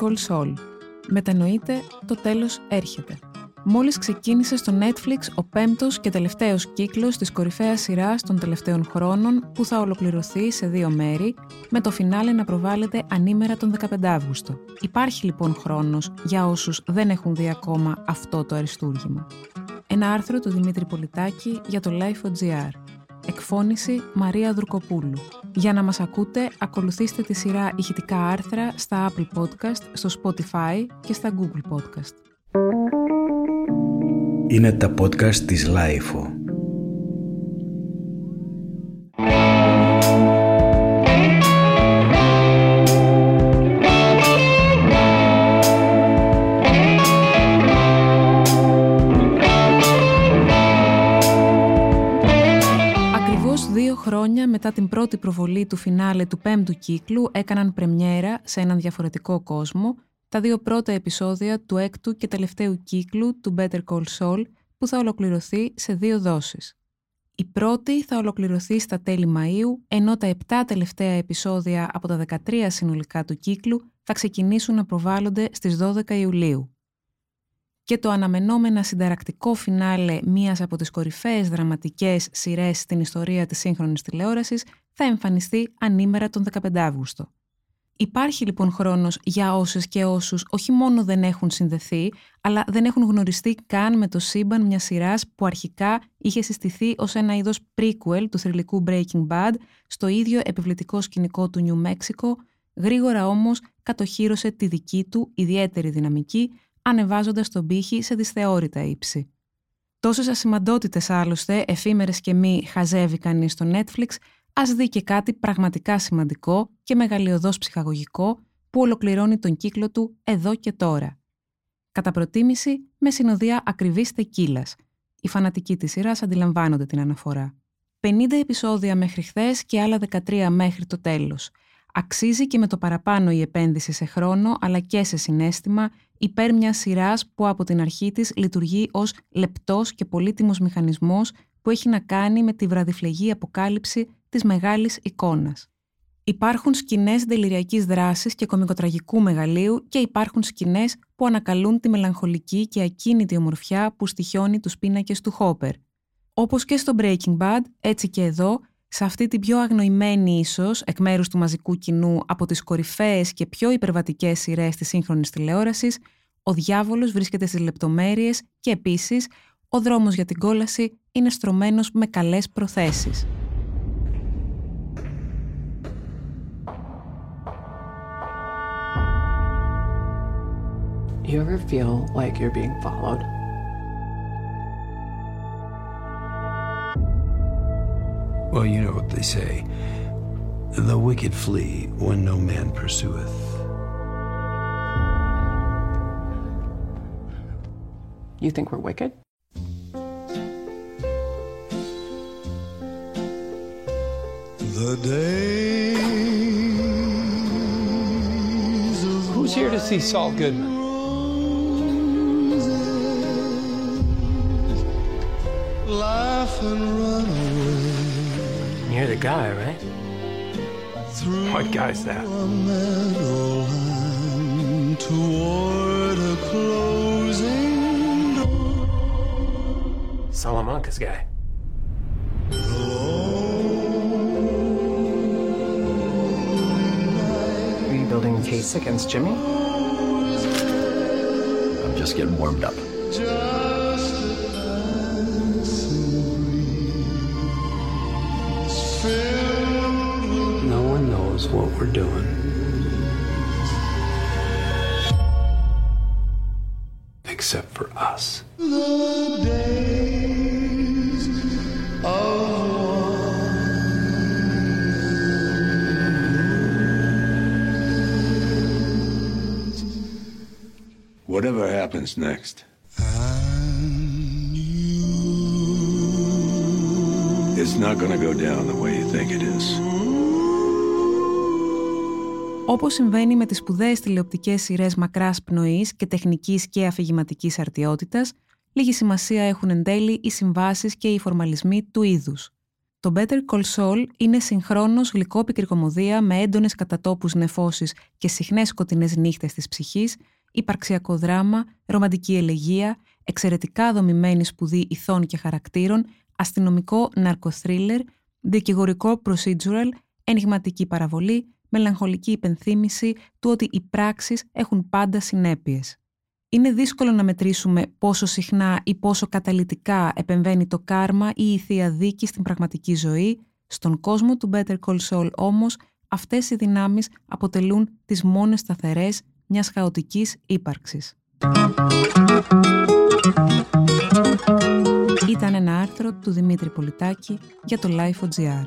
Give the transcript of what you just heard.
Call Saul. Μετανοείται το τέλος έρχεται. Μόλις ξεκίνησε στο Netflix ο πέμπτος και τελευταίος κύκλος της κορυφαίας σειράς των τελευταίων χρόνων που θα ολοκληρωθεί σε δύο μέρη, με το φινάλε να προβάλλεται ανήμερα τον 15 Αύγουστο. Υπάρχει λοιπόν χρόνος για όσους δεν έχουν δει ακόμα αυτό το αριστούργημα. Ένα άρθρο του Δημήτρη Πολιτάκη για το Life.gr. Εκφώνηση Μαρία Δουρκοπούλου. Για να μας ακούτε, ακολουθήστε τη σειρά ηχητικά άρθρα στα Apple Podcast, στο Spotify και στα Google Podcast. Είναι τα podcast της Lifeo. Μετά την πρώτη προβολή του φινάλε του πέμπτου κύκλου έκαναν πρεμιέρα σε έναν διαφορετικό κόσμο τα δύο πρώτα επεισόδια του έκτου και τελευταίου κύκλου του Better Call Saul που θα ολοκληρωθεί σε δύο δόσεις. Η πρώτη θα ολοκληρωθεί στα τέλη Μαΐου, ενώ τα επτά τελευταία επεισόδια από τα 13 συνολικά του κύκλου θα ξεκινήσουν να προβάλλονται στις 12 Ιουλίου και το αναμενόμενα συνταρακτικό φινάλε μίας από τις κορυφαίες δραματικές σειρές στην ιστορία της σύγχρονης τηλεόρασης θα εμφανιστεί ανήμερα τον 15 Αύγουστο. Υπάρχει λοιπόν χρόνος για όσες και όσους όχι μόνο δεν έχουν συνδεθεί, αλλά δεν έχουν γνωριστεί καν με το σύμπαν μιας σειράς που αρχικά είχε συστηθεί ως ένα είδος prequel του θρηλυκού Breaking Bad στο ίδιο επιβλητικό σκηνικό του Νιου Μέξικο, γρήγορα όμως κατοχύρωσε τη δική του ιδιαίτερη δυναμική ανεβάζοντας τον πύχη σε δυσθεώρητα ύψη. Τόσες ασημαντότητες άλλωστε, εφήμερες και μη χαζεύει κανείς στο Netflix, ας δει και κάτι πραγματικά σημαντικό και μεγαλειωδώς ψυχαγωγικό που ολοκληρώνει τον κύκλο του εδώ και τώρα. Κατά προτίμηση, με συνοδεία ακριβής τεκίλας. Οι φανατικοί της σειράς αντιλαμβάνονται την αναφορά. 50 επεισόδια μέχρι χθες και άλλα 13 μέχρι το τέλος. Αξίζει και με το παραπάνω η επένδυση σε χρόνο αλλά και σε συνέστημα υπέρ μιας σειράς που από την αρχή της λειτουργεί ως λεπτός και πολύτιμος μηχανισμός που έχει να κάνει με τη βραδιφλεγή αποκάλυψη της μεγάλης εικόνας. Υπάρχουν σκηνές τελειριακή δράσης και κομικοτραγικού μεγαλείου και υπάρχουν σκηνές που ανακαλούν τη μελαγχολική και ακίνητη ομορφιά που στοιχιώνει τους πίνακες του Χόπερ. Όπως και στο Breaking Bad, έτσι και εδώ, σε αυτή την πιο αγνοημένη ίσως εκ μέρους του μαζικού κοινού από τις κορυφαίες και πιο υπερβατικές σειρές της σύγχρονης τηλεόρασης, ο διάβολος βρίσκεται στις λεπτομέρειες και επίσης ο δρόμος για την κόλαση είναι στρωμένος με καλές προθέσεις. You ever feel like you're being followed? Well, you know what they say the wicked flee when no man pursueth. You think we're wicked? The days Who's here to see Saul Goodman? Laugh and run away. You're the guy, right? What guy's that? Toward a closing door. Salamanca's guy. Are you building a case against Jimmy? I'm just getting warmed up. What we're doing. Except for us. The days Whatever happens next. It's not going to go down the way you think it is. Όπως συμβαίνει με τις σπουδαίες τηλεοπτικές σειρές μακράς πνοής και τεχνικής και αφηγηματικής αρτιότητας, λίγη σημασία έχουν εν τέλει οι συμβάσεις και οι φορμαλισμοί του είδους. Το Better Call Saul είναι συγχρόνως γλυκόπικρη κομμωδία με έντονες κατατόπους νεφώσεις και συχνές σκοτεινές νύχτες της ψυχής, υπαρξιακό δράμα, ρομαντική ελεγεία, εξαιρετικά δομημένη σπουδή ηθών και χαρακτήρων, αστυνομικό ναρκοθρίλερ, δικηγορικό procedural, ενηγματική παραβολή, μελαγχολική υπενθύμηση του ότι οι πράξεις έχουν πάντα συνέπειες. Είναι δύσκολο να μετρήσουμε πόσο συχνά ή πόσο καταλητικά επεμβαίνει το κάρμα ή η θεία δίκη στην πραγματική ζωή. Στον κόσμο του Better Call Saul όμως, αυτές οι δυνάμεις αποτελούν τις μόνες σταθερές μιας χαοτικής ύπαρξης. Ήταν ένα άρθρο του Δημήτρη Πολιτάκη για το Life.gr.